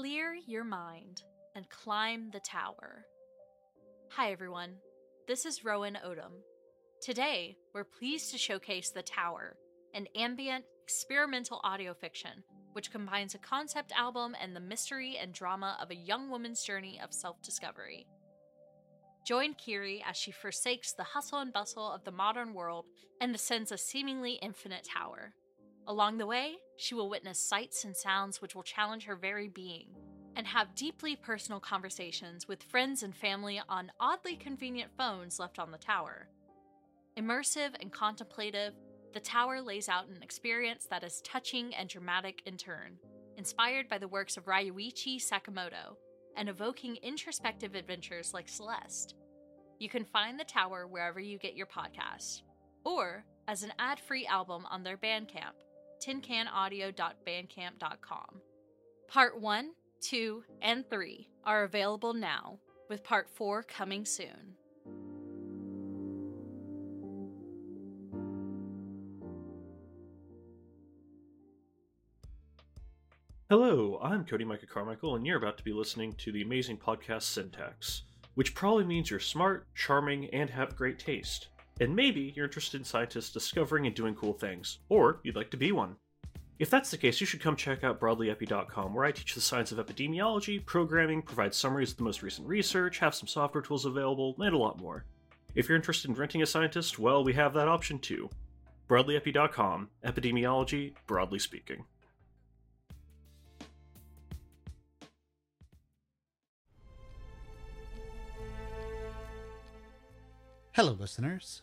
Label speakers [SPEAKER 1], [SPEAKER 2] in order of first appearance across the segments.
[SPEAKER 1] Clear your mind and climb the tower. Hi, everyone. This is Rowan Odom. Today, we're pleased to showcase The Tower, an ambient, experimental audio fiction which combines a concept album and the mystery and drama of a young woman's journey of self discovery. Join Kiri as she forsakes the hustle and bustle of the modern world and ascends a seemingly infinite tower. Along the way, she will witness sights and sounds which will challenge her very being, and have deeply personal conversations with friends and family on oddly convenient phones left on the tower. Immersive and contemplative, the tower lays out an experience that is touching and dramatic in turn, inspired by the works of Ryuichi Sakamoto, and evoking introspective adventures like Celeste. You can find the tower wherever you get your podcasts, or as an ad free album on their Bandcamp tincanaudio.bandcamp.com. Part 1, 2, and 3 are available now, with Part 4 coming soon.
[SPEAKER 2] Hello, I'm Cody Micah Carmichael, and you're about to be listening to the amazing podcast Syntax, which probably means you're smart, charming, and have great taste. And maybe you're interested in scientists discovering and doing cool things, or you'd like to be one. If that's the case, you should come check out broadlyepi.com, where I teach the science of epidemiology, programming, provide summaries of the most recent research, have some software tools available, and a lot more. If you're interested in renting a scientist, well, we have that option too. Broadlyepi.com, epidemiology, broadly speaking.
[SPEAKER 3] Hello, listeners.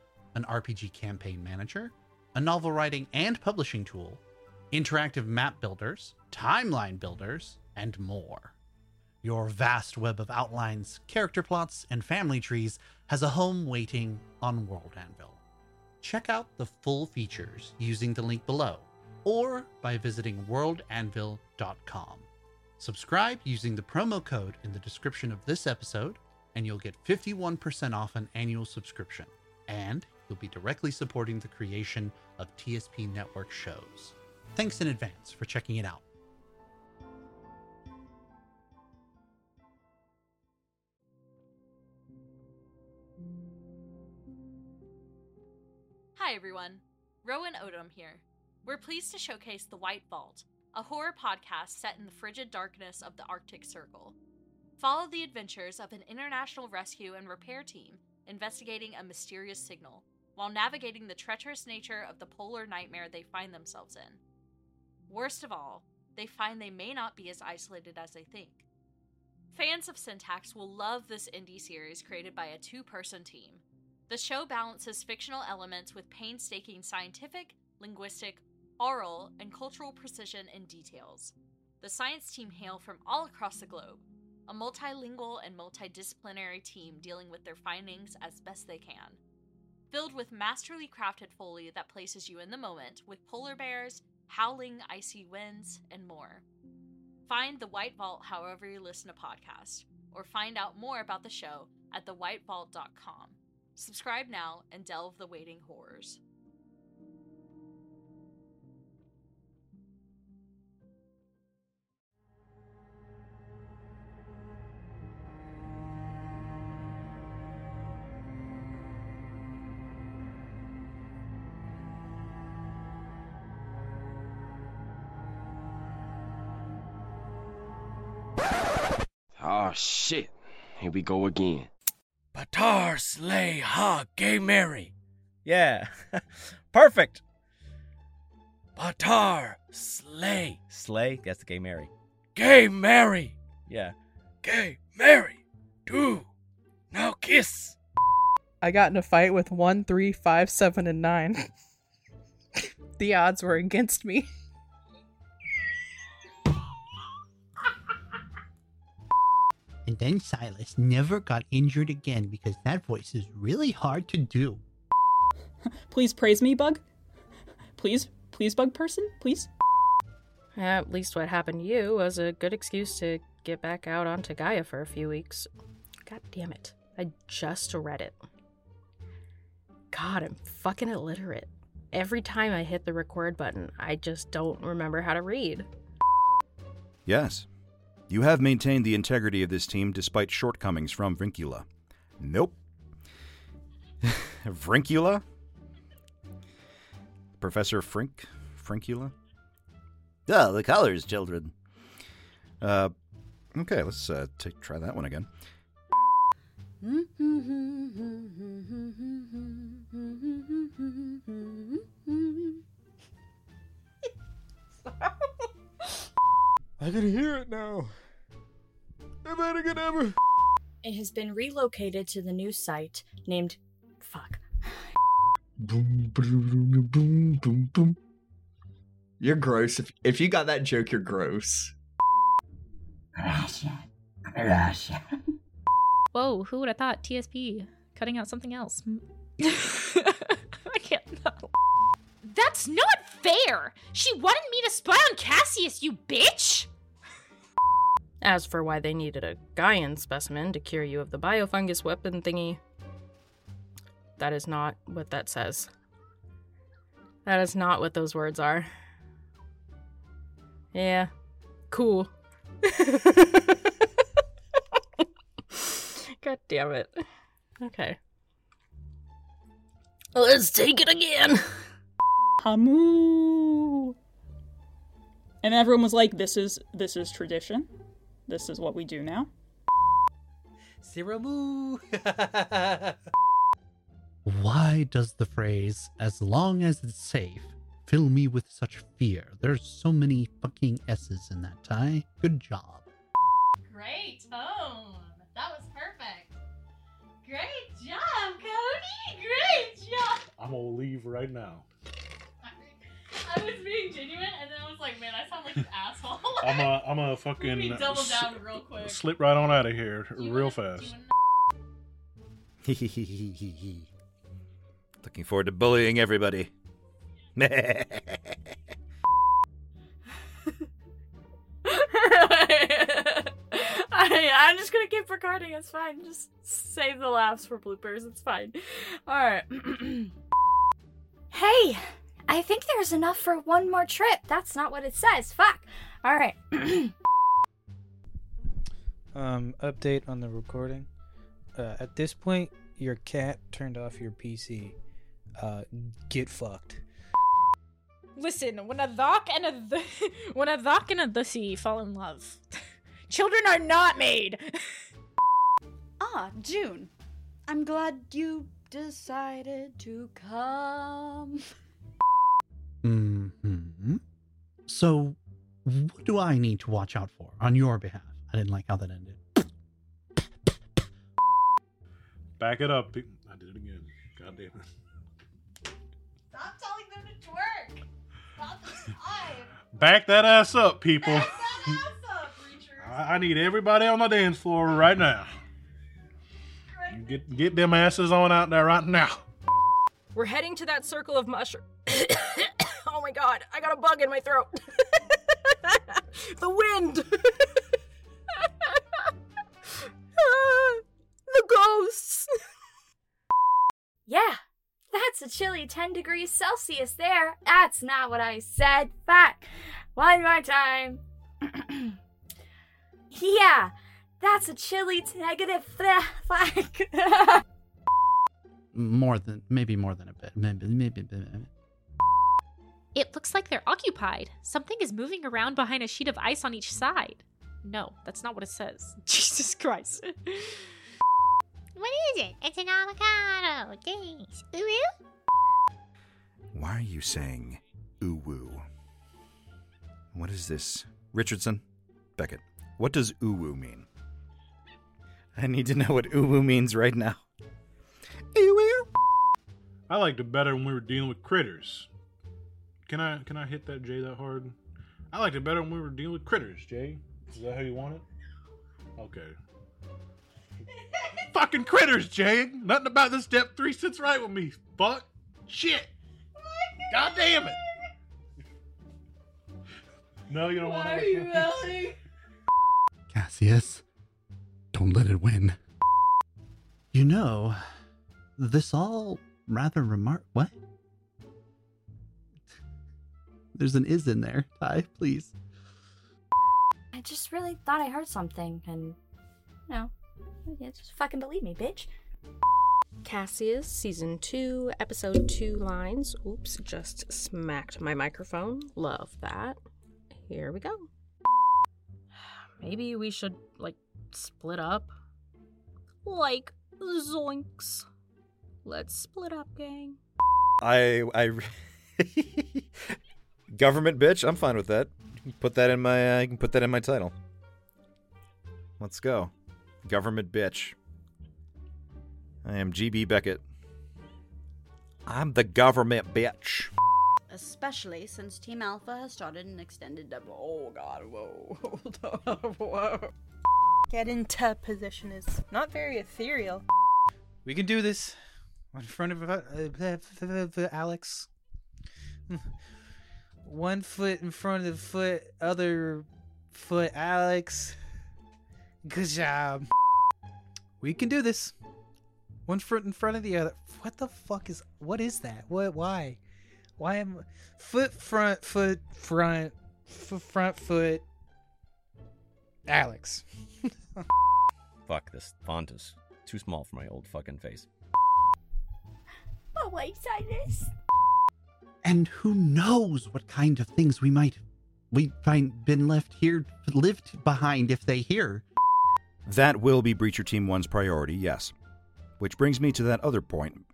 [SPEAKER 3] an RPG campaign manager, a novel writing and publishing tool, interactive map builders, timeline builders, and more. Your vast web of outlines, character plots, and family trees has a home waiting on World Anvil. Check out the full features using the link below or by visiting worldanvil.com. Subscribe using the promo code in the description of this episode, and you'll get 51% off an annual subscription. And you'll be directly supporting the creation of TSP Network shows. Thanks in advance for checking it out.
[SPEAKER 1] Hi, everyone. Rowan Odom here. We're pleased to showcase The White Vault, a horror podcast set in the frigid darkness of the Arctic Circle. Follow the adventures of an international rescue and repair team investigating a mysterious signal while navigating the treacherous nature of the polar nightmare they find themselves in. Worst of all, they find they may not be as isolated as they think. Fans of Syntax will love this indie series created by a two person team. The show balances fictional elements with painstaking scientific, linguistic, oral, and cultural precision and details. The science team hail from all across the globe, a multilingual and multidisciplinary team dealing with their findings as best they can. Filled with masterly crafted foley that places you in the moment with polar bears, howling icy winds, and more. Find The White Vault however you listen to podcasts, or find out more about the show at thewhitevault.com. Subscribe now and delve the waiting horrors.
[SPEAKER 4] Here we go again.
[SPEAKER 5] Patar slay ha gay Mary. Yeah. Perfect. Patar slay. Slay? That's the gay Mary. Gay Mary. Yeah. Gay Mary. Do. Now kiss.
[SPEAKER 6] I got in a fight with one, three, five, seven, and nine. the odds were against me.
[SPEAKER 3] And then Silas never got injured again because that voice is really hard to do.
[SPEAKER 7] Please praise me, Bug. Please, please, Bug person, please.
[SPEAKER 6] At least what happened to you was a good excuse to get back out onto Gaia for a few weeks. God damn it. I just read it. God, I'm fucking illiterate. Every time I hit the record button, I just don't remember how to read.
[SPEAKER 8] Yes. You have maintained the integrity of this team despite shortcomings from Vrincula. Nope. Vrincula? Professor Frink? Frincula? Ah, the colors, children. Uh, okay, let's uh, t- try that one again.
[SPEAKER 9] I can hear it now. Better than ever.
[SPEAKER 10] It has been relocated to the new site named. Fuck.
[SPEAKER 9] Boom, boom, boom, boom, boom. You're gross. If, if you got that joke, you're gross.
[SPEAKER 11] Whoa, who would have thought TSP cutting out something else? I can't.
[SPEAKER 12] That's not fair! She wanted me to spy on Cassius, you bitch!
[SPEAKER 6] As for why they needed a Gaian specimen to cure you of the biofungus weapon thingy, that is not what that says. That is not what those words are. Yeah, cool. God damn it. Okay. Let's take it again.
[SPEAKER 7] Hamu. And everyone was like, "This is this is tradition. This is what we do now."
[SPEAKER 3] Siramu! Why does the phrase, as long as it's safe, fill me with such fear? There's so many fucking S's in that tie. Good job.
[SPEAKER 12] Great tone. That was perfect. Great job, Cody. Great job.
[SPEAKER 13] I'm gonna leave right now.
[SPEAKER 12] I was being genuine, and then I was like, man, I sound like an asshole.
[SPEAKER 13] I'm a I'm a
[SPEAKER 12] Let
[SPEAKER 13] fucking
[SPEAKER 12] me double
[SPEAKER 13] s-
[SPEAKER 12] down real quick.
[SPEAKER 13] slip right on out of here
[SPEAKER 12] you
[SPEAKER 13] real
[SPEAKER 12] wanna-
[SPEAKER 13] fast.
[SPEAKER 12] you wanna-
[SPEAKER 8] Looking forward to bullying everybody.
[SPEAKER 10] I'm just gonna keep recording. It's fine. Just save the laughs for bloopers. It's fine. All right. hey, I think there's enough for one more trip. That's not what it says. Fuck. All right.
[SPEAKER 14] Um, update on the recording. Uh, at this point, your cat turned off your PC. Uh, get fucked.
[SPEAKER 11] Listen, when a Thok and a th- when a Thok and a Thussy fall in love, children are not made.
[SPEAKER 15] Ah, June. I'm glad you decided to come.
[SPEAKER 3] Hmm So, what do I need to watch out for on your behalf? I didn't like how that ended.
[SPEAKER 13] Back it up. pe- I did it again. God damn it.
[SPEAKER 12] Stop telling them to twerk. Stop this time.
[SPEAKER 13] Back that ass up, people.
[SPEAKER 12] Back that ass up, Reacher.
[SPEAKER 13] I I need everybody on the dance floor right now. You get get them asses on out there right now.
[SPEAKER 6] We're heading to that circle of mushroom. my god, I got a bug in my throat. the wind. the ghosts.
[SPEAKER 10] Yeah, that's a chilly 10 degrees Celsius there. That's not what I said. Fuck. One more time. yeah, that's a chilly t- negative. Fuck.
[SPEAKER 3] More than, maybe more than a bit. Maybe, maybe, maybe.
[SPEAKER 11] It looks like they're occupied. Something is moving around behind a sheet of ice on each side. No, that's not what it says. Jesus Christ.
[SPEAKER 16] What is it? It's an avocado. Thanks. Ooh.
[SPEAKER 8] Why are you saying ooh woo? What is this? Richardson? Beckett, what does ooh woo mean? I need to know what ooh woo means right now. Ooh woo?
[SPEAKER 13] I liked it better when we were dealing with critters. Can I can I hit that Jay that hard? I liked it better when we were dealing with critters, Jay. Is that how you want it? Okay. fucking critters, Jay. Nothing about this step three sits right with me. Fuck. Shit. God damn it. No, you don't want
[SPEAKER 12] Why are you yelling?
[SPEAKER 3] Cassius, don't let it win. You know, this all rather remark. What? There's an is in there. Ty, please.
[SPEAKER 17] I just really thought I heard something, and you know, yeah, just fucking believe me, bitch.
[SPEAKER 6] Cassius, season two, episode two lines. Oops, just smacked my microphone. Love that. Here we go. Maybe we should, like, split up. Like, zoinks. Let's split up, gang.
[SPEAKER 8] I I government bitch. I'm fine with that. Put that in my. I can put that in my title. Let's go, government bitch. I am GB Beckett. I'm the government bitch.
[SPEAKER 10] Especially since Team Alpha has started an extended double. Oh god, whoa. whoa.
[SPEAKER 18] Get into position is not very ethereal.
[SPEAKER 14] We can do this in front of uh, uh, Alex. One foot in front of the foot, other foot Alex. Good job. We can do this. One foot in front of the other. What the fuck is what is that? What why? Why am foot front foot front f- front foot Alex.
[SPEAKER 5] Fuck, this font is too small for my old fucking face.
[SPEAKER 17] Oh wait, Silas.
[SPEAKER 3] And who knows what kind of things we might we find been left here lived behind if they hear.
[SPEAKER 8] That will be Breacher Team 1's priority, yes. Which brings me to that other point.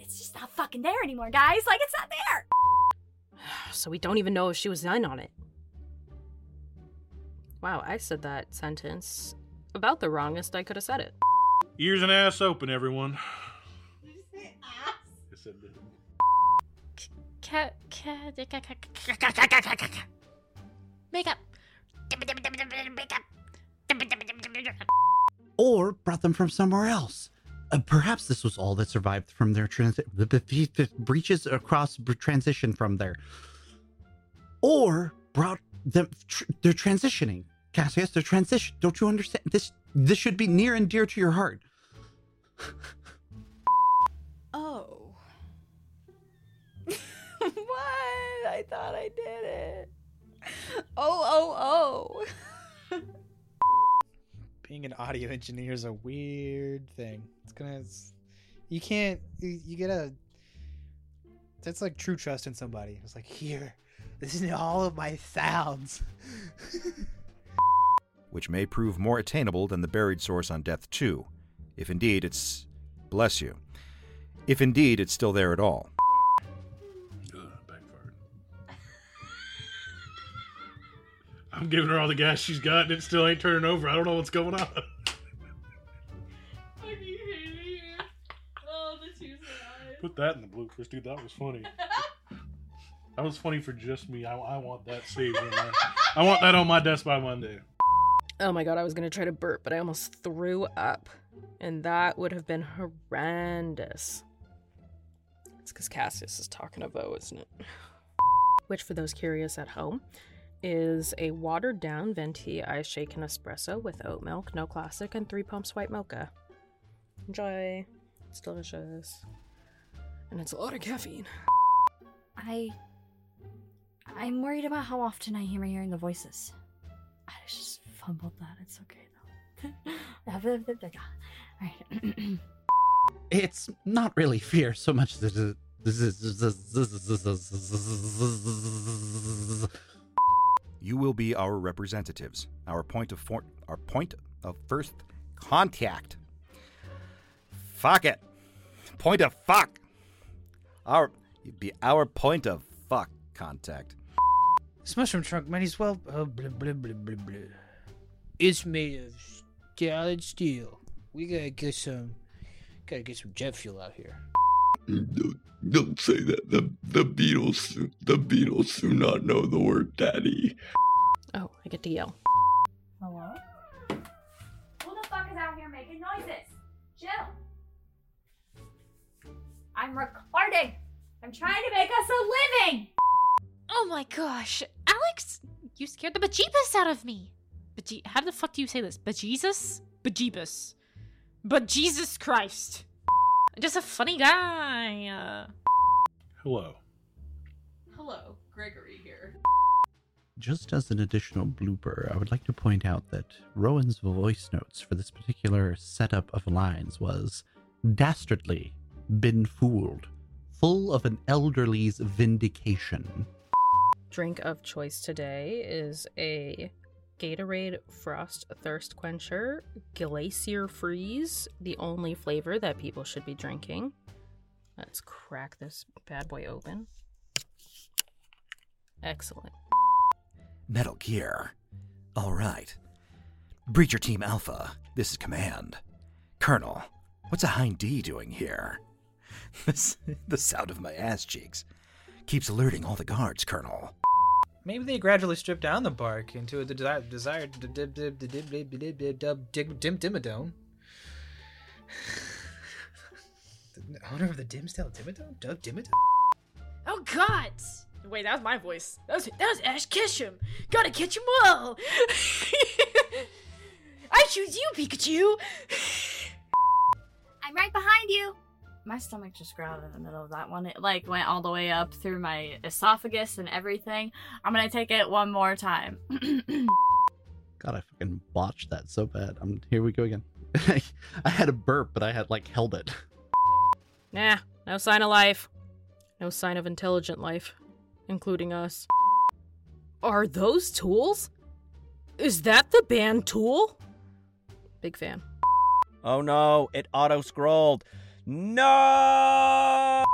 [SPEAKER 17] It's just not fucking there anymore, guys. Like it's not there.
[SPEAKER 6] So we don't even know if she was in on it. Wow, I said that sentence about the wrongest I could have said it.
[SPEAKER 13] Ears and ass open, everyone.
[SPEAKER 11] Cat, cat, makeup.
[SPEAKER 3] Or brought them from somewhere else. Uh, perhaps this was all that survived from their transi- the, breaches across transition from there. Or brought them. Tr- they're transitioning. Cassius, they're transition. Don't you understand? This this should be near and dear to your heart.
[SPEAKER 10] I thought I did it. Oh, oh, oh.
[SPEAKER 14] Being an audio engineer is a weird thing. It's gonna. It's, you can't. You, you gotta. That's like true trust in somebody. It's like here, this is all of my sounds.
[SPEAKER 8] which may prove more attainable than the buried source on Death 2, if indeed it's. Bless you. If indeed it's still there at all.
[SPEAKER 13] I'm giving her all the gas she's got, and it still ain't turning over. I don't know what's going on.
[SPEAKER 12] Oh, the two.
[SPEAKER 13] Put that in the bloopers, dude. That was funny. That was funny for just me. I, I want that saved. in my- I want that on my desk by Monday.
[SPEAKER 6] Oh my god, I was gonna try to burp, but I almost threw up. And that would have been horrendous. It's because Cassius is talking to Vo, isn't it? Which, for those curious at home, is a watered down venti ice shaken espresso with oat milk, no classic, and three pumps white mocha. Enjoy. It's delicious. And it's a lot of caffeine.
[SPEAKER 17] I. I'm worried about how often I hear hearing the voices. I just fumbled that. It's okay though. Alright.
[SPEAKER 3] It's not really fear so much as it is.
[SPEAKER 8] You will be our representatives, our point of for- our point of first contact. Fuck it. Point of fuck. Our be our point of fuck contact.
[SPEAKER 14] This mushroom trunk might as well. Oh, blah, blah, blah, blah, blah. It's made of solid steel. We gotta get some. Gotta get some jet fuel out here.
[SPEAKER 9] Don't, don't say that. The the Beatles the Beatles do not know the word daddy.
[SPEAKER 6] Oh, I get to yell.
[SPEAKER 17] Hello? Who the fuck is out here making noises? Jill! I'm recording! I'm trying to make us a living!
[SPEAKER 11] Oh my gosh! Alex, you scared the bejeebus out of me! Beje- how the fuck do you say this? Bejesus? Bejeebus. But Jesus Christ! Just a funny guy. Uh,
[SPEAKER 13] Hello.
[SPEAKER 1] Hello, Gregory here.
[SPEAKER 3] Just as an additional blooper, I would like to point out that Rowan's voice notes for this particular setup of lines was dastardly, been fooled, full of an elderly's vindication.
[SPEAKER 6] Drink of choice today is a Gatorade Frost Thirst Quencher Glacier Freeze, the only flavor that people should be drinking. Let's crack this bad boy open. Excellent.
[SPEAKER 8] Metal Gear. All right. Breacher Team Alpha, this is Command. Colonel, what's a Hind D doing here? The sound of my ass cheeks keeps alerting all the guards, Colonel.
[SPEAKER 14] Maybe they gradually strip down the bark into a desired desired dimmadome. The owner of the Dimsdale Dimmadome, Doug Dimmadome.
[SPEAKER 12] Oh God! Wait, that was my voice. That was that was Ash Ketchum. Gotta catch 'em all. I choose you, Pikachu.
[SPEAKER 10] I'm right behind you. My stomach just growled in the middle of that one. It like went all the way up through my esophagus and everything. I'm gonna take it one more time.
[SPEAKER 3] God, I fucking botched that so bad. I'm here we go again. I had a burp, but I had like held it.
[SPEAKER 6] Nah, no sign of life. No sign of intelligent life, including us. Are those tools? Is that the band tool? Big fan.
[SPEAKER 5] Oh no, it auto scrolled. No.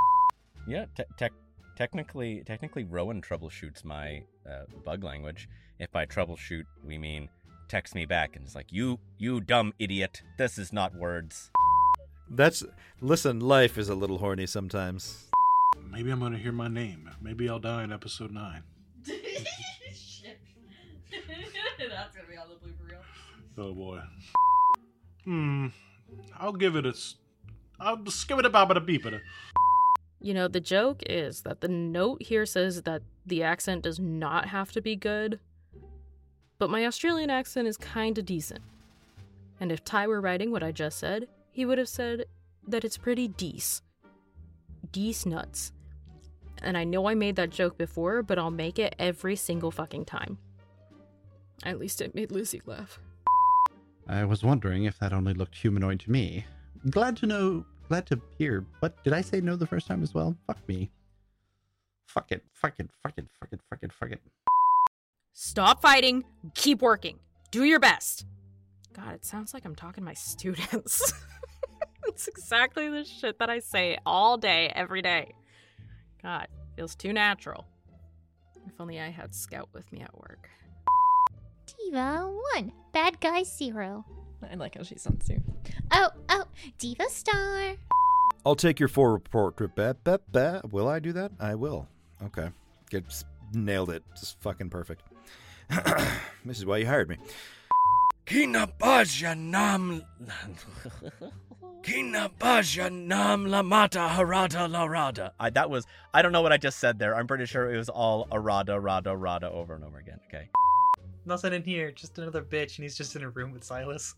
[SPEAKER 5] Yeah, te- tec- technically, technically, Rowan troubleshoots my uh, bug language. If by troubleshoot we mean text me back and it's like, "You, you dumb idiot, this is not words."
[SPEAKER 8] That's listen. Life is a little horny sometimes.
[SPEAKER 13] Maybe I'm gonna hear my name. Maybe I'll die in episode nine.
[SPEAKER 1] That's gonna be on the blooper reel.
[SPEAKER 13] Oh boy. Hmm. I'll give it a. s- I'll just give it a baba beep it.
[SPEAKER 6] You know, the joke is that the note here says that the accent does not have to be good, but my Australian accent is kinda decent. And if Ty were writing what I just said, he would have said that it's pretty dece. Dece nuts. And I know I made that joke before, but I'll make it every single fucking time. At least it made Lizzie laugh.
[SPEAKER 3] I was wondering if that only looked humanoid to me. Glad to know, glad to hear. But did I say no the first time as well? Fuck me. Fuck it, fuck it, fuck it, fuck it, fuck it, fuck it.
[SPEAKER 6] Stop fighting. Keep working. Do your best. God, it sounds like I'm talking to my students. it's exactly the shit that I say all day, every day. God, feels too natural. If only I had Scout with me at work.
[SPEAKER 16] Diva 1, bad guy 0.
[SPEAKER 12] I like how she sounds too.
[SPEAKER 16] Oh, oh, Diva Star.
[SPEAKER 8] I'll take your four report trip. Ba, ba, ba. Will I do that? I will. Okay. Get s- nailed it. Just fucking perfect. this is why you hired me.
[SPEAKER 5] Kinabaja nam. Kinabaja nam lamata harada larada. I, that was. I don't know what I just said there. I'm pretty sure it was all arada, rada, rada over and over again. Okay.
[SPEAKER 14] Nothing in here, just another bitch, and he's just in a room with Silas.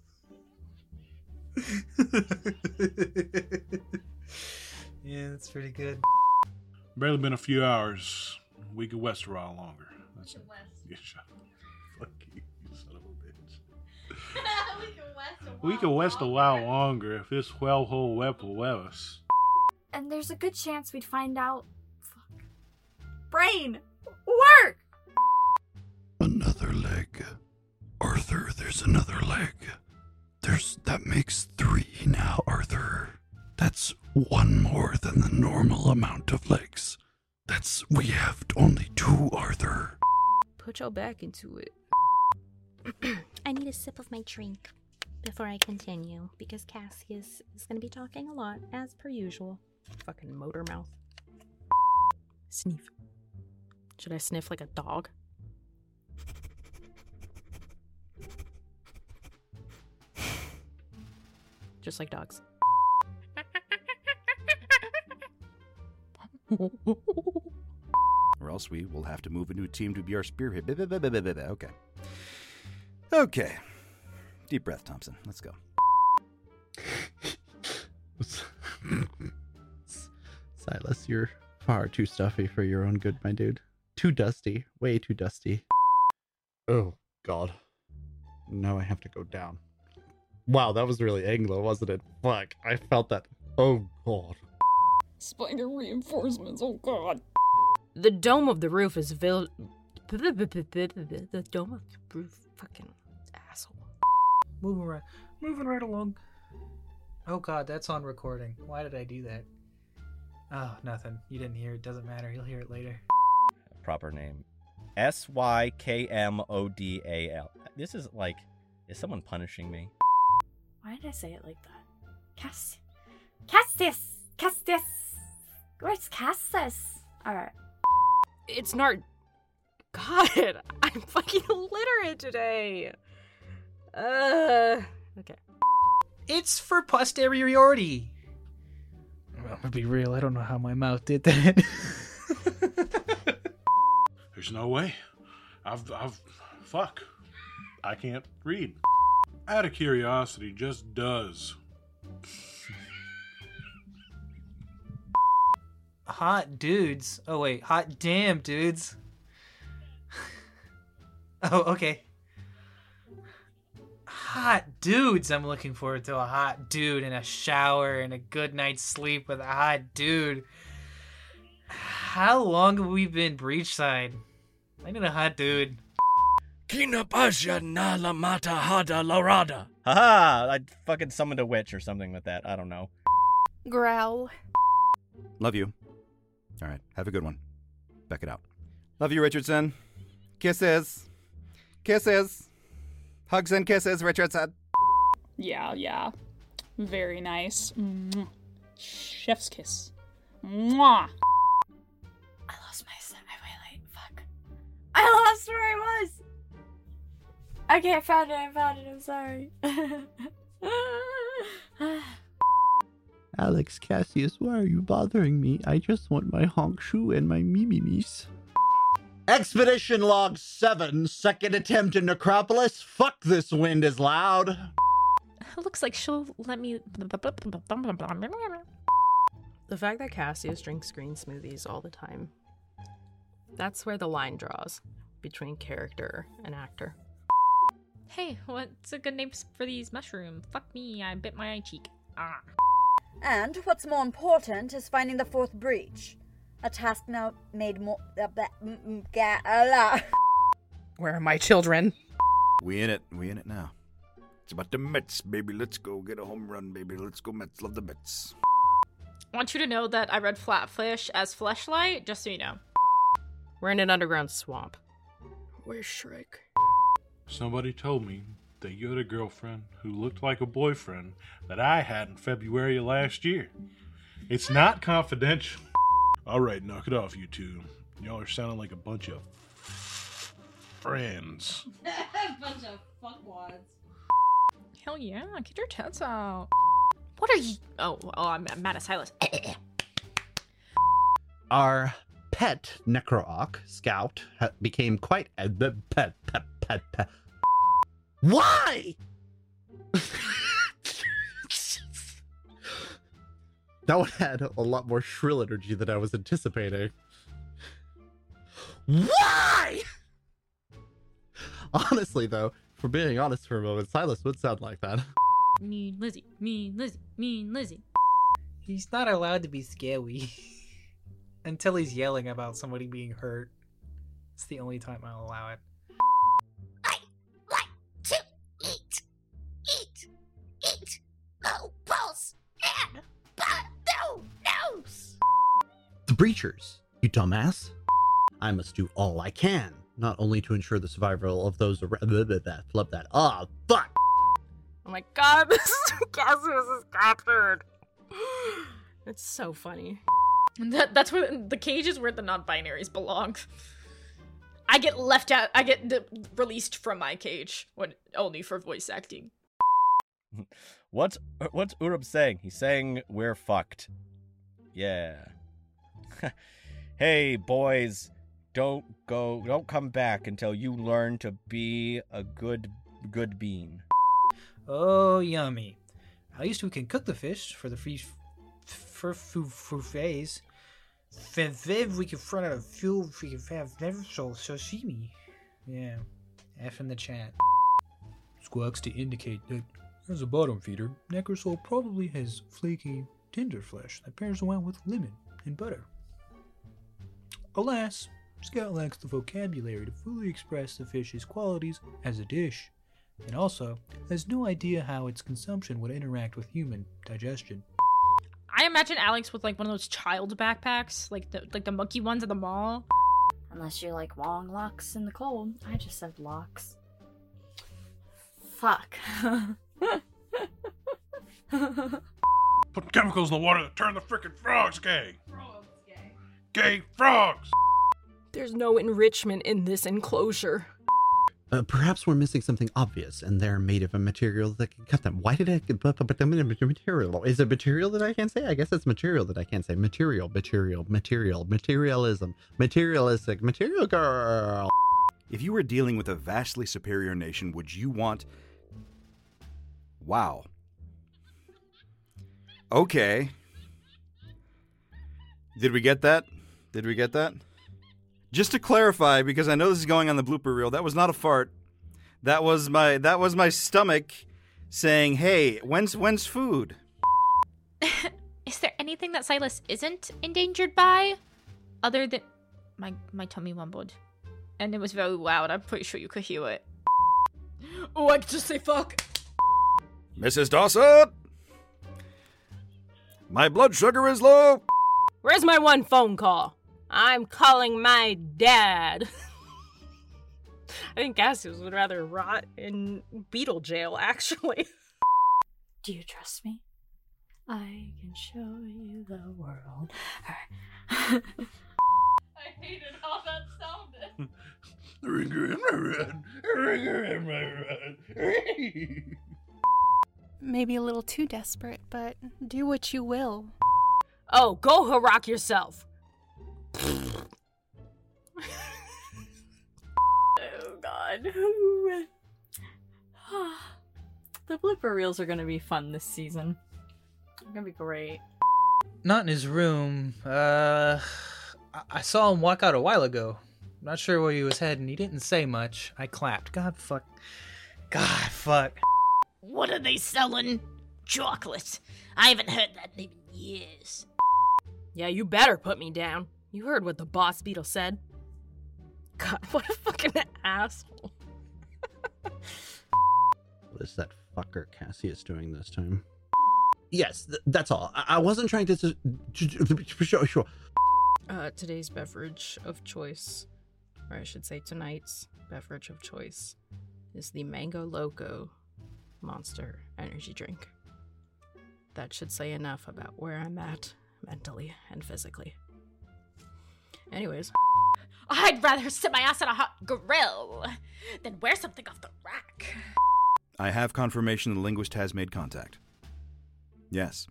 [SPEAKER 14] yeah, that's pretty good.
[SPEAKER 13] Barely been a few hours. We could west a while longer. That's it. Yeah, shut up. Fuck you, you son of a bitch. We could west a while longer if this well hole weapon wevis.
[SPEAKER 17] And there's a good chance we'd find out. Fuck. Brain! Work!
[SPEAKER 19] Another leg. Arthur, there's another leg. There's that makes three now, Arthur. That's one more than the normal amount of legs. That's we have only two, Arthur.
[SPEAKER 6] Put your back into it.
[SPEAKER 20] I need a sip of my drink before I continue because Cassius is going to be talking a lot as per usual.
[SPEAKER 6] Fucking motor mouth. Sniff. Should I sniff like a dog? Just like dogs.
[SPEAKER 8] or else we will have to move a new team to be our spearhead. Okay. Okay. Deep breath, Thompson. Let's go.
[SPEAKER 3] Silas, you're far too stuffy for your own good, my dude. Too dusty. Way too dusty. Oh, God. Now I have to go down. Wow, that was really Anglo, wasn't it? Fuck, I felt that. Oh, God.
[SPEAKER 7] Spider reinforcements. Oh god.
[SPEAKER 6] The dome of the roof is vil. The dome of the roof, fucking asshole.
[SPEAKER 14] Moving right, moving right along. Oh god, that's on recording. Why did I do that? Oh, nothing. You didn't hear it. Doesn't matter. You'll hear it later.
[SPEAKER 5] Proper name. S Y K M O D A L. This is like, is someone punishing me?
[SPEAKER 10] Why did I say it like that? Cass. Cassius! Cassius! Where's Cassius? Alright.
[SPEAKER 6] It's not. God, I'm fucking illiterate today. Uh. Okay.
[SPEAKER 14] It's for posteriority. Well, to be real, I don't know how my mouth did that.
[SPEAKER 13] There's no way. I've, I've, fuck. I can't read. Out of curiosity, just does.
[SPEAKER 14] hot dudes. Oh wait, hot damn dudes. oh, okay. Hot dudes. I'm looking forward to a hot dude and a shower and a good night's sleep with a hot dude. How long have we been breachside? I need a hot dude.
[SPEAKER 5] Kinapasha na la mata hada larada. Haha! I fucking summoned a witch or something with that. I don't know.
[SPEAKER 18] Growl.
[SPEAKER 8] Love you. All right. Have a good one. Back it out. Love you, Richardson. Kisses. Kisses. Hugs and kisses, Richardson.
[SPEAKER 7] Yeah, yeah. Very nice. Mwah. Chef's kiss. Mwah.
[SPEAKER 10] I lost my set. I wait, wait, fuck. I lost where I was. Okay, I found it. I found it. I'm sorry.
[SPEAKER 3] Alex Cassius, why are you bothering me? I just want my honk shoe and my mimimis. Expedition Log 7, second attempt in Necropolis. Fuck, this wind is loud.
[SPEAKER 11] It looks like she'll let me.
[SPEAKER 6] The fact that Cassius drinks green smoothies all the time. That's where the line draws between character and actor.
[SPEAKER 11] Hey, what's a good name for these mushrooms? Fuck me, I bit my eye cheek. Ah.
[SPEAKER 15] And what's more important is finding the fourth breach. A task now made more. Uh, blah, mm, mm, ga- uh, la.
[SPEAKER 14] Where are my children?
[SPEAKER 8] We in it. We in it now. It's about the Mets, baby. Let's go get a home run, baby. Let's go Mets. Love the Mets.
[SPEAKER 11] I want you to know that I read Flatfish as Fleshlight, just so you know.
[SPEAKER 6] We're in an underground swamp. Where's Shrek?
[SPEAKER 13] Somebody told me that you had a girlfriend who looked like a boyfriend that I had in February of last year. It's not confidential. All right, knock it off, you two. Y'all are sounding like a bunch of friends.
[SPEAKER 1] A bunch of fuckwads.
[SPEAKER 11] Hell yeah, get your tits out. What are you? Oh, oh, I'm, I'm mad at Silas.
[SPEAKER 3] Our pet Necrook scout ha- became quite a pet, pet, pet, pet. Why? that one had a lot more shrill energy than I was anticipating. Why? Honestly, though, for being honest for a moment, Silas would sound like that.
[SPEAKER 11] Mean Lizzie, mean Lizzie, mean Lizzie.
[SPEAKER 14] He's not allowed to be scary until he's yelling about somebody being hurt. It's the only time I'll allow it.
[SPEAKER 3] Breachers, you dumbass. I must do all I can, not only to ensure the survival of those around. Flip that. Ah, fuck.
[SPEAKER 6] Oh my god, this is Cassius is captured. It's so funny.
[SPEAKER 11] That, that's where the cage is where the non-binaries belong. I get left out. I get d- released from my cage when only for voice acting.
[SPEAKER 5] What's what's Urub saying? He's saying we're fucked. Yeah. hey, boys, don't go, don't come back until you learn to be a good, good bean.
[SPEAKER 14] Oh, yummy. At least we can cook the fish for the fish for fuffays. Then we can run out of fuel. We can have never so sashimi. Yeah, F in the chat. Squawks to indicate that as a bottom feeder, Necrosol probably has flaky, tender flesh that pairs well with lemon and butter. Alas, Scout lacks the vocabulary to fully express the fish's qualities as a dish, and also has no idea how its consumption would interact with human digestion.
[SPEAKER 11] I imagine Alex with like one of those child backpacks, like the like the monkey ones at the mall.
[SPEAKER 17] Unless you like long locks in the cold. I just said locks. Fuck.
[SPEAKER 13] Put chemicals in the water that turn the frickin' frogs gay. Gay frogs.
[SPEAKER 6] There's no enrichment in this enclosure.
[SPEAKER 3] Uh, perhaps we're missing something obvious, and they're made of a material that can cut them. Why did I? But, but, but material is it material that I can't say? I guess it's material that I can't say. Material, material, material, materialism, materialistic, material girl.
[SPEAKER 8] If you were dealing with a vastly superior nation, would you want. Wow. Okay. Did we get that? Did we get that? Just to clarify, because I know this is going on the blooper reel, that was not a fart. That was my that was my stomach saying, "Hey, when's when's food?"
[SPEAKER 11] Is there anything that Silas isn't endangered by, other than my my tummy mumbled, and it was very loud. I'm pretty sure you could hear it.
[SPEAKER 6] Oh, I just say fuck.
[SPEAKER 8] Mrs. Dawson, my blood sugar is low.
[SPEAKER 6] Where's my one phone call? I'm calling my dad. I think Cassius would rather rot in beetle jail, actually.
[SPEAKER 17] Do you trust me? I can show you the world.
[SPEAKER 1] I hated how that sounded.
[SPEAKER 13] Ringer in my run. Ringer in my run.
[SPEAKER 21] Maybe a little too desperate, but do what you will.
[SPEAKER 6] Oh, go Harak yourself.
[SPEAKER 7] Oh god. the blooper reels are gonna be fun this season. They're gonna be great.
[SPEAKER 14] Not in his room. Uh, I, I saw him walk out a while ago. Not sure where he was heading. He didn't say much. I clapped. God fuck. God fuck.
[SPEAKER 11] What are they selling? Chocolate. I haven't heard that name in years.
[SPEAKER 6] Yeah, you better put me down. You heard what the boss beetle said. God, what a fucking asshole.
[SPEAKER 3] What is that fucker Cassius doing this time? Yes, th- that's all. I, I wasn't trying to. Sure, sure.
[SPEAKER 6] Uh, today's beverage of choice, or I should say tonight's beverage of choice, is the Mango Loco Monster Energy Drink. That should say enough about where I'm at mentally and physically. Anyways,
[SPEAKER 11] I'd rather sit my ass on a hot grill than wear something off the rack.
[SPEAKER 8] I have confirmation the linguist has made contact. Yes.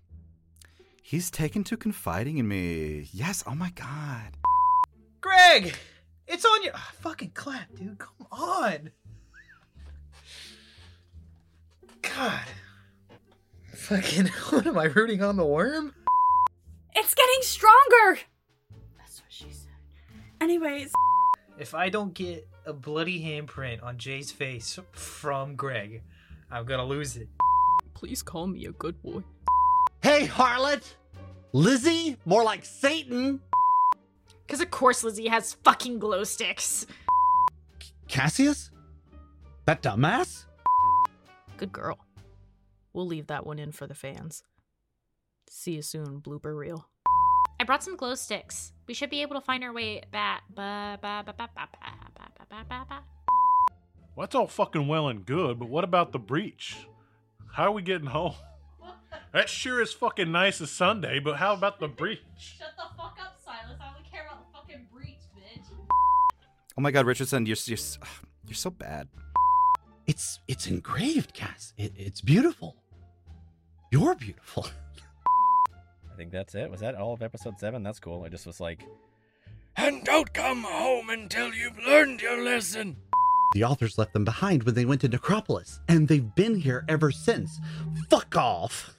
[SPEAKER 8] He's taken to confiding in me. Yes, oh my god.
[SPEAKER 14] Greg! It's on your. Ah, fucking clap, dude. Come on. God. Fucking. What am I rooting on the worm?
[SPEAKER 7] It's getting stronger! Anyways.
[SPEAKER 14] If I don't get a bloody handprint on Jay's face from Greg, I'm gonna lose it.
[SPEAKER 6] please call me a good boy.
[SPEAKER 3] Hey, harlot! Lizzie? More like Satan!
[SPEAKER 11] Because of course Lizzie has fucking glow sticks.
[SPEAKER 3] Cassius? That dumbass?
[SPEAKER 6] Good girl. We'll leave that one in for the fans. See you soon, blooper reel.
[SPEAKER 11] I brought some glow sticks. We should be able to find our way back.
[SPEAKER 13] That's all fucking well and good, but what about the breach? How are we getting home? That sure is fucking nice as Sunday, but how about the breach?
[SPEAKER 1] Shut the fuck up, Silas. I only care about the fucking breach, bitch.
[SPEAKER 8] Oh my god, Richardson, you're you're, you're so bad.
[SPEAKER 3] It's it's engraved, Cass. It, it's beautiful. You're beautiful.
[SPEAKER 5] I think that's it. Was that all of episode seven? That's cool. I just was like, and don't come home until you've learned your lesson.
[SPEAKER 3] The authors left them behind when they went to Necropolis, and they've been here ever since. Fuck off!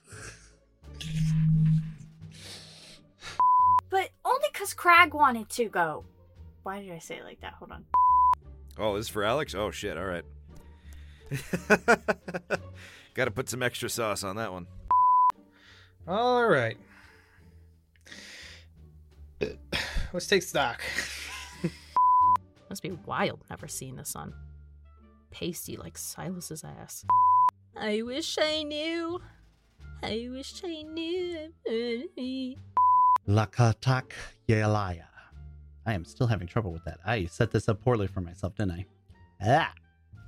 [SPEAKER 10] But only because Crag wanted to go. Why did I say it like that? Hold on.
[SPEAKER 8] Oh, this is for Alex? Oh, shit. All right. Got to put some extra sauce on that one.
[SPEAKER 14] All right. Let's take stock.
[SPEAKER 6] Must be wild never seeing the sun. Pasty like Silas's ass.
[SPEAKER 20] I wish I knew. I wish I knew.
[SPEAKER 3] Lakatak Yelaya. I am still having trouble with that. I set this up poorly for myself, didn't I? Ah!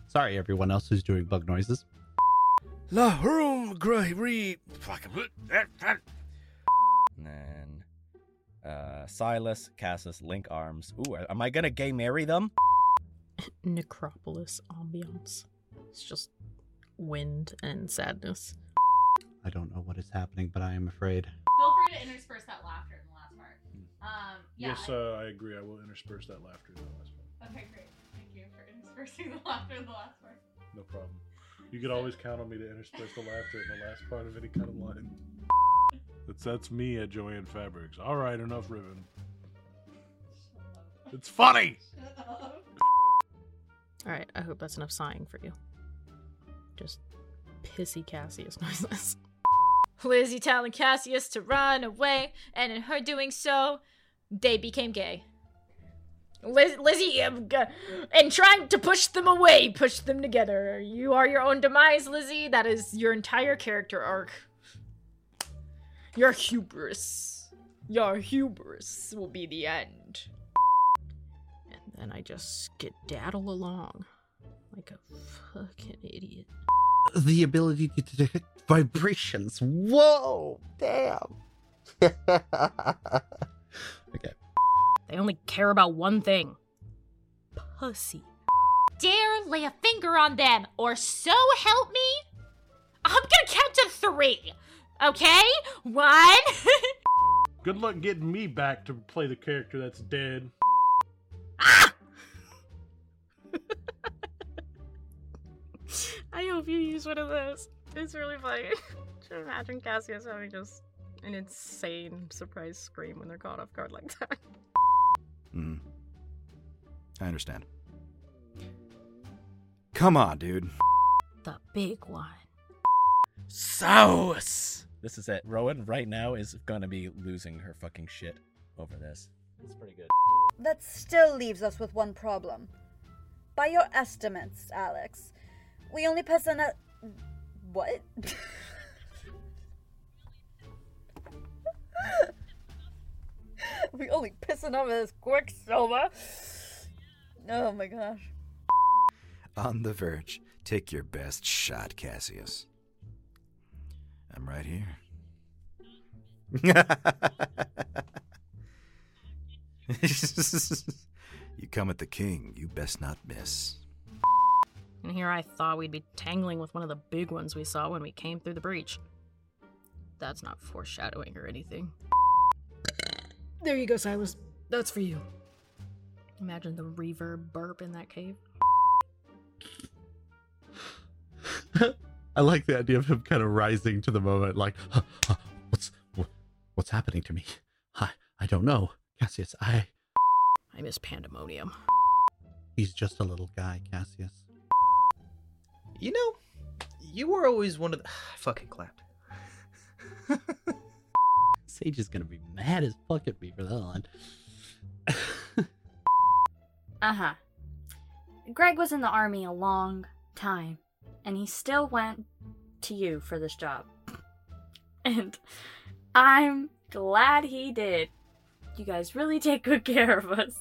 [SPEAKER 3] Sorry, everyone else who's doing bug noises.
[SPEAKER 5] La room gray Silas, Cassius, Link Arms. Ooh, am I gonna gay marry them?
[SPEAKER 6] Necropolis ambiance. It's just wind and sadness.
[SPEAKER 3] I don't know what is happening, but I am afraid.
[SPEAKER 1] Feel free to intersperse that laughter in the last part. Um, yeah.
[SPEAKER 13] Yes, uh, I agree. I will intersperse that laughter in the last part.
[SPEAKER 1] Okay, great. Thank you for interspersing the laughter in the last part.
[SPEAKER 13] No problem. You can always count on me to intersperse the laughter in the last part of any kind of line. That's that's me at Joanne Fabrics. All right, enough ribbon. It's funny.
[SPEAKER 6] Alright, I hope that's enough sighing for you. Just pissy Cassius noises.
[SPEAKER 11] Lizzie telling Cassius to run away, and in her doing so, they became gay. Liz- Lizzie, um, g- and trying to push them away, push them together. You are your own demise, Lizzie. That is your entire character arc. Your hubris. Your hubris will be the end.
[SPEAKER 6] And then I just skedaddle along like a fucking idiot.
[SPEAKER 3] The ability to detect vibrations. Whoa! Damn! okay.
[SPEAKER 6] They only care about one thing pussy.
[SPEAKER 11] Dare lay a finger on them, or so help me. I'm gonna count to three. Okay? One.
[SPEAKER 13] Good luck getting me back to play the character that's dead. Ah!
[SPEAKER 6] I hope you use one of those. It's really funny. Just imagine Cassius having just an insane surprise scream when they're caught off guard like that.
[SPEAKER 8] Hmm. I understand. Come on, dude.
[SPEAKER 6] The big one.
[SPEAKER 5] Sauce. This is it. Rowan right now is gonna be losing her fucking shit over this. It's pretty good.
[SPEAKER 15] That still leaves us with one problem. By your estimates, Alex, we only pass on a. What? we only pissing over this quicksilver. Oh my gosh.
[SPEAKER 8] On the verge. Take your best shot, Cassius. I'm right here. you come at the king, you best not miss.
[SPEAKER 6] And here I thought we'd be tangling with one of the big ones we saw when we came through the breach. That's not foreshadowing or anything. There you go, Silas. That's for you. Imagine the reverb burp in that cave.
[SPEAKER 3] I like the idea of him kind of rising to the moment, like, "Huh, huh, what's wh- what's happening to me? I I don't know, Cassius. I
[SPEAKER 6] I miss pandemonium.
[SPEAKER 3] he's just a little guy, Cassius.
[SPEAKER 14] You know, you were always one of the. I fucking clapped.
[SPEAKER 3] Sage is gonna be mad as fuck at me for that one.
[SPEAKER 10] Uh huh. Greg was in the army a long time, and he still went to you for this job. And I'm glad he did. You guys really take good care of us.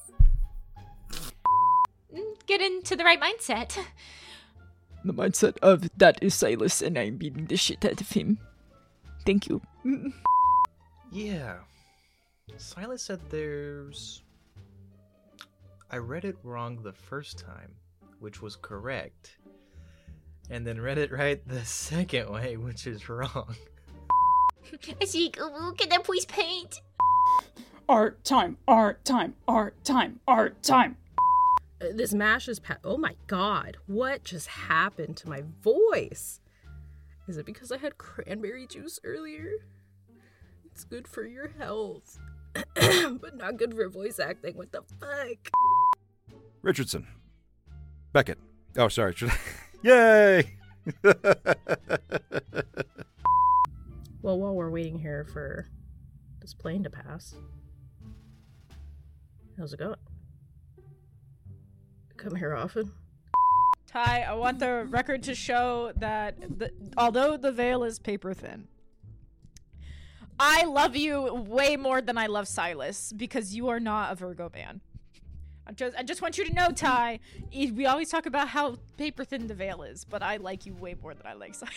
[SPEAKER 11] Mm, Get into the right mindset.
[SPEAKER 22] The mindset of that is Silas and I'm beating the shit out of him. Thank you. Mm.
[SPEAKER 14] Yeah. Silas said there's. I read it wrong the first time, which was correct. And then read it right the second way, which is wrong.
[SPEAKER 16] Zeke, ooh, can I please paint?
[SPEAKER 7] Art time, art time, art time, art time.
[SPEAKER 6] Uh, This mash is pa- oh my god, what just happened to my voice? Is it because I had cranberry juice earlier? It's good for your health, but not good for voice acting. What the fuck?
[SPEAKER 8] Richardson. Beckett. Oh, sorry. Should I- Yay!
[SPEAKER 6] Well, while we're waiting here for this plane to pass, how's it going? Come here often?
[SPEAKER 11] Ty, I want the record to show that the, although the veil is paper thin, I love you way more than I love Silas because you are not a Virgo man. I just, I just want you to know, Ty. We always talk about how paper thin the veil is, but I like you way more than I like Silas.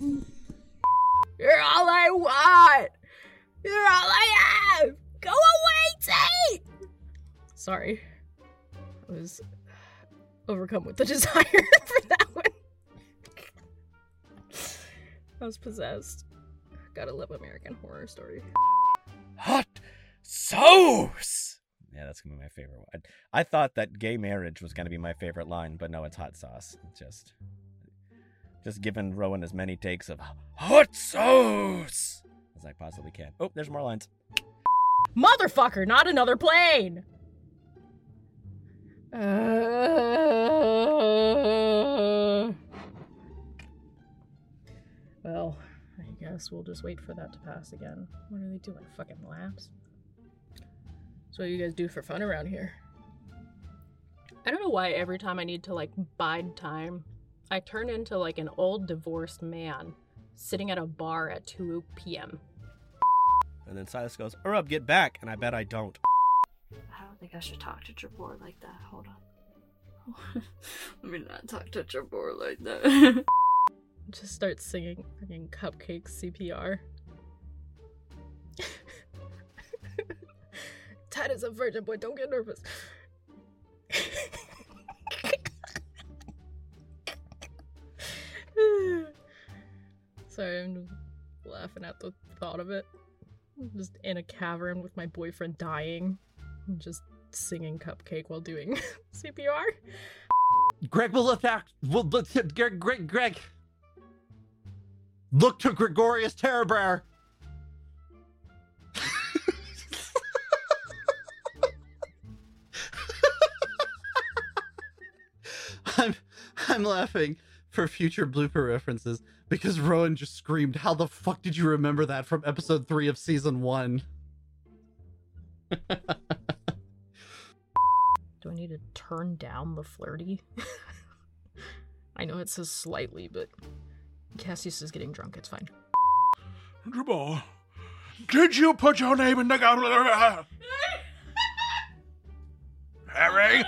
[SPEAKER 6] You're all I want! You're all I have! Go away, Tate! Sorry. I was overcome with the desire for that one. I was possessed. Gotta love American Horror Story.
[SPEAKER 5] Hot sauce. Yeah, that's gonna be my favorite one. I, thought that gay marriage was gonna be my favorite line, but no, it's hot sauce. Just, just giving Rowan as many takes of hot sauce as I possibly can. Oh, there's more lines.
[SPEAKER 6] Motherfucker, not another plane! Uh, well, I guess we'll just wait for that to pass again. What are they doing? Fucking laps? So, what you guys do for fun around here? I don't know why every time I need to like bide time, I turn into like an old divorced man sitting at a bar at 2 p.m.
[SPEAKER 5] And then Silas goes, "Urub, get back!" And I bet I don't.
[SPEAKER 10] I don't think I should talk to Jabor like that. Hold on. Let me not talk to Jabor like that.
[SPEAKER 6] Just start singing freaking cupcakes CPR. Ted is a virgin boy, don't get nervous. Sorry, I'm just laughing at the thought of it. I'm just in a cavern with my boyfriend dying, and just singing cupcake while doing CPR.
[SPEAKER 3] Greg will attack. Will look Greg. Greg. Greg. Look to Gregorius Terrabrar. I'm laughing for future blooper references because Rowan just screamed, "How the fuck did you remember that from episode three of season one?"
[SPEAKER 6] Do I need to turn down the flirty? I know it says slightly, but Cassius is getting drunk. It's fine.
[SPEAKER 13] Jabal, did you put your name in the goblet? Harry?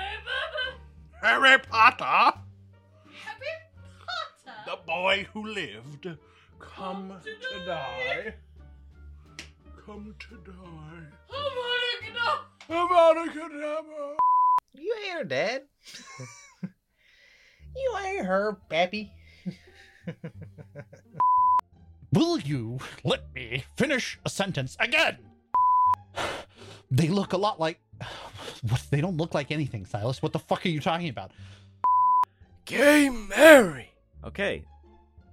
[SPEAKER 13] Harry Potter? The boy who lived. Come to die. Come to die. Monica Dabba.
[SPEAKER 14] You ain't her dad. you ain't her pappy.
[SPEAKER 3] Will you let me finish a sentence again? They look a lot like. What? They don't look like anything, Silas. What the fuck are you talking about?
[SPEAKER 5] Gay Mary. Okay,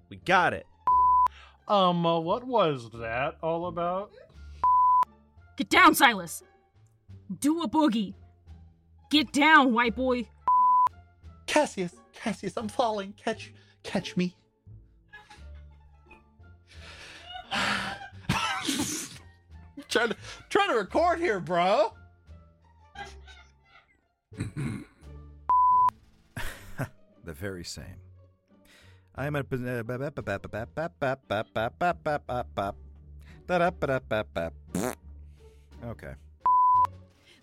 [SPEAKER 5] we got it.
[SPEAKER 13] Um, uh, what was that all about?
[SPEAKER 23] Get down, Silas. Do a boogie. Get down, white boy.
[SPEAKER 3] Cassius, Cassius, I'm falling. Catch, catch me. trying to trying to record here, bro.
[SPEAKER 8] the very same. I'm a. Okay.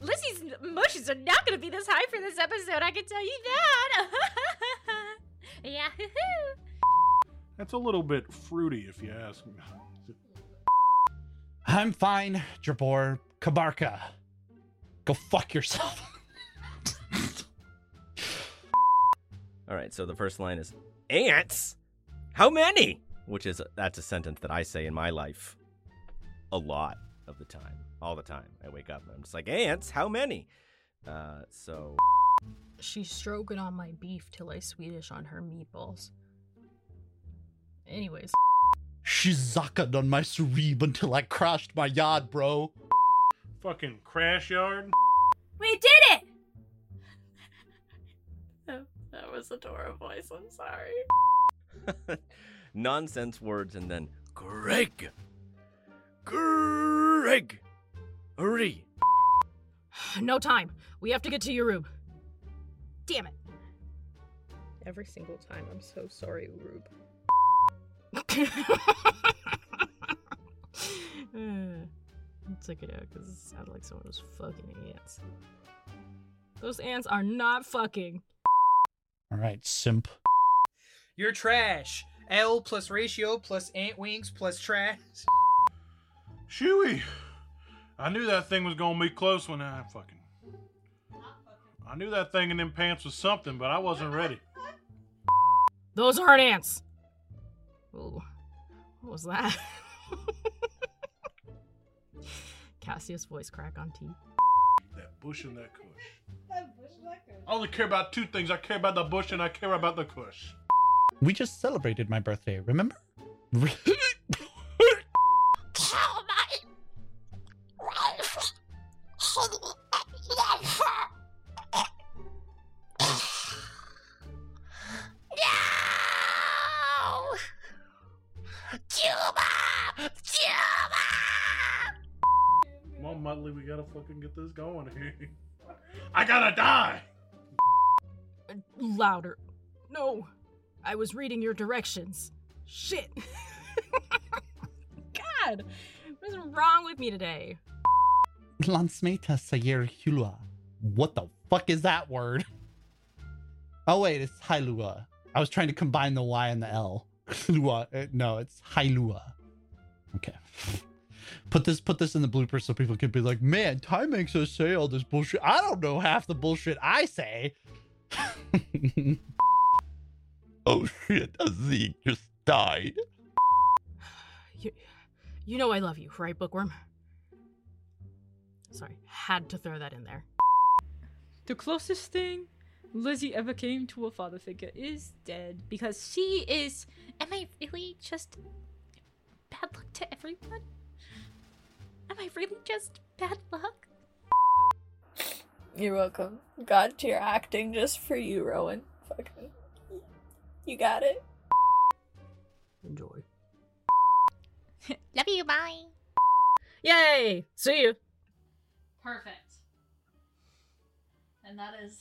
[SPEAKER 11] Lizzie's emotions are not going to be this high for this episode. I can tell you that. yeah.
[SPEAKER 13] That's a little bit fruity, if you ask me.
[SPEAKER 3] I'm fine, Jabor Kabarka. Go fuck yourself.
[SPEAKER 5] All right, so the first line is ants. How many? Which is that's a sentence that I say in my life a lot of the time, all the time. I wake up and I'm just like, ants? How many? Uh, so
[SPEAKER 6] She's stroking on my beef till I Swedish on her meatballs. Anyways,
[SPEAKER 3] She zuckered on my cereeb until I crashed my yard, bro.
[SPEAKER 13] Fucking crash yard.
[SPEAKER 24] We did it! Was a Dora voice, I'm sorry.
[SPEAKER 5] nonsense words and then Greg. Greg. Hurry.
[SPEAKER 6] no time. We have to get to your room. Damn it. Every single time. I'm so sorry, Urub. I took it out because it sounded like someone was fucking ants. Those ants are not fucking.
[SPEAKER 3] All right, simp.
[SPEAKER 14] You're trash. L plus ratio plus ant wings plus trash.
[SPEAKER 13] Chewy. I knew that thing was gonna be close when I fucking. I knew that thing in them pants was something, but I wasn't ready.
[SPEAKER 6] Those aren't ants. Ooh, what was that? Cassius voice crack on T.
[SPEAKER 13] That bush and that kush. I only care about two things. I care about the bush and I care about the kush.
[SPEAKER 3] We just celebrated my birthday, remember?
[SPEAKER 13] gotta die!
[SPEAKER 6] Louder. No, I was reading your directions. Shit. God, what is wrong with me today?
[SPEAKER 3] Lansmeta Sayer Hulua. What the fuck is that word? Oh wait, it's Hailua. I was trying to combine the Y and the L. Hulua. uh, No, it's Hailua. Okay. Put this put this in the blooper so people can be like, man, Ty makes us say all this bullshit. I don't know half the bullshit I say.
[SPEAKER 25] Oh shit, Zeke just died.
[SPEAKER 6] You, you know I love you, right, Bookworm? Sorry, had to throw that in there.
[SPEAKER 11] The closest thing Lizzie ever came to a father figure is dead because she is. Am I really just bad luck to everyone? Am I really just bad luck?
[SPEAKER 24] You're welcome. God tier acting just for you, Rowan. Fucking. You got it.
[SPEAKER 6] Enjoy.
[SPEAKER 16] Love you, bye.
[SPEAKER 6] Yay! See you.
[SPEAKER 12] Perfect. And that is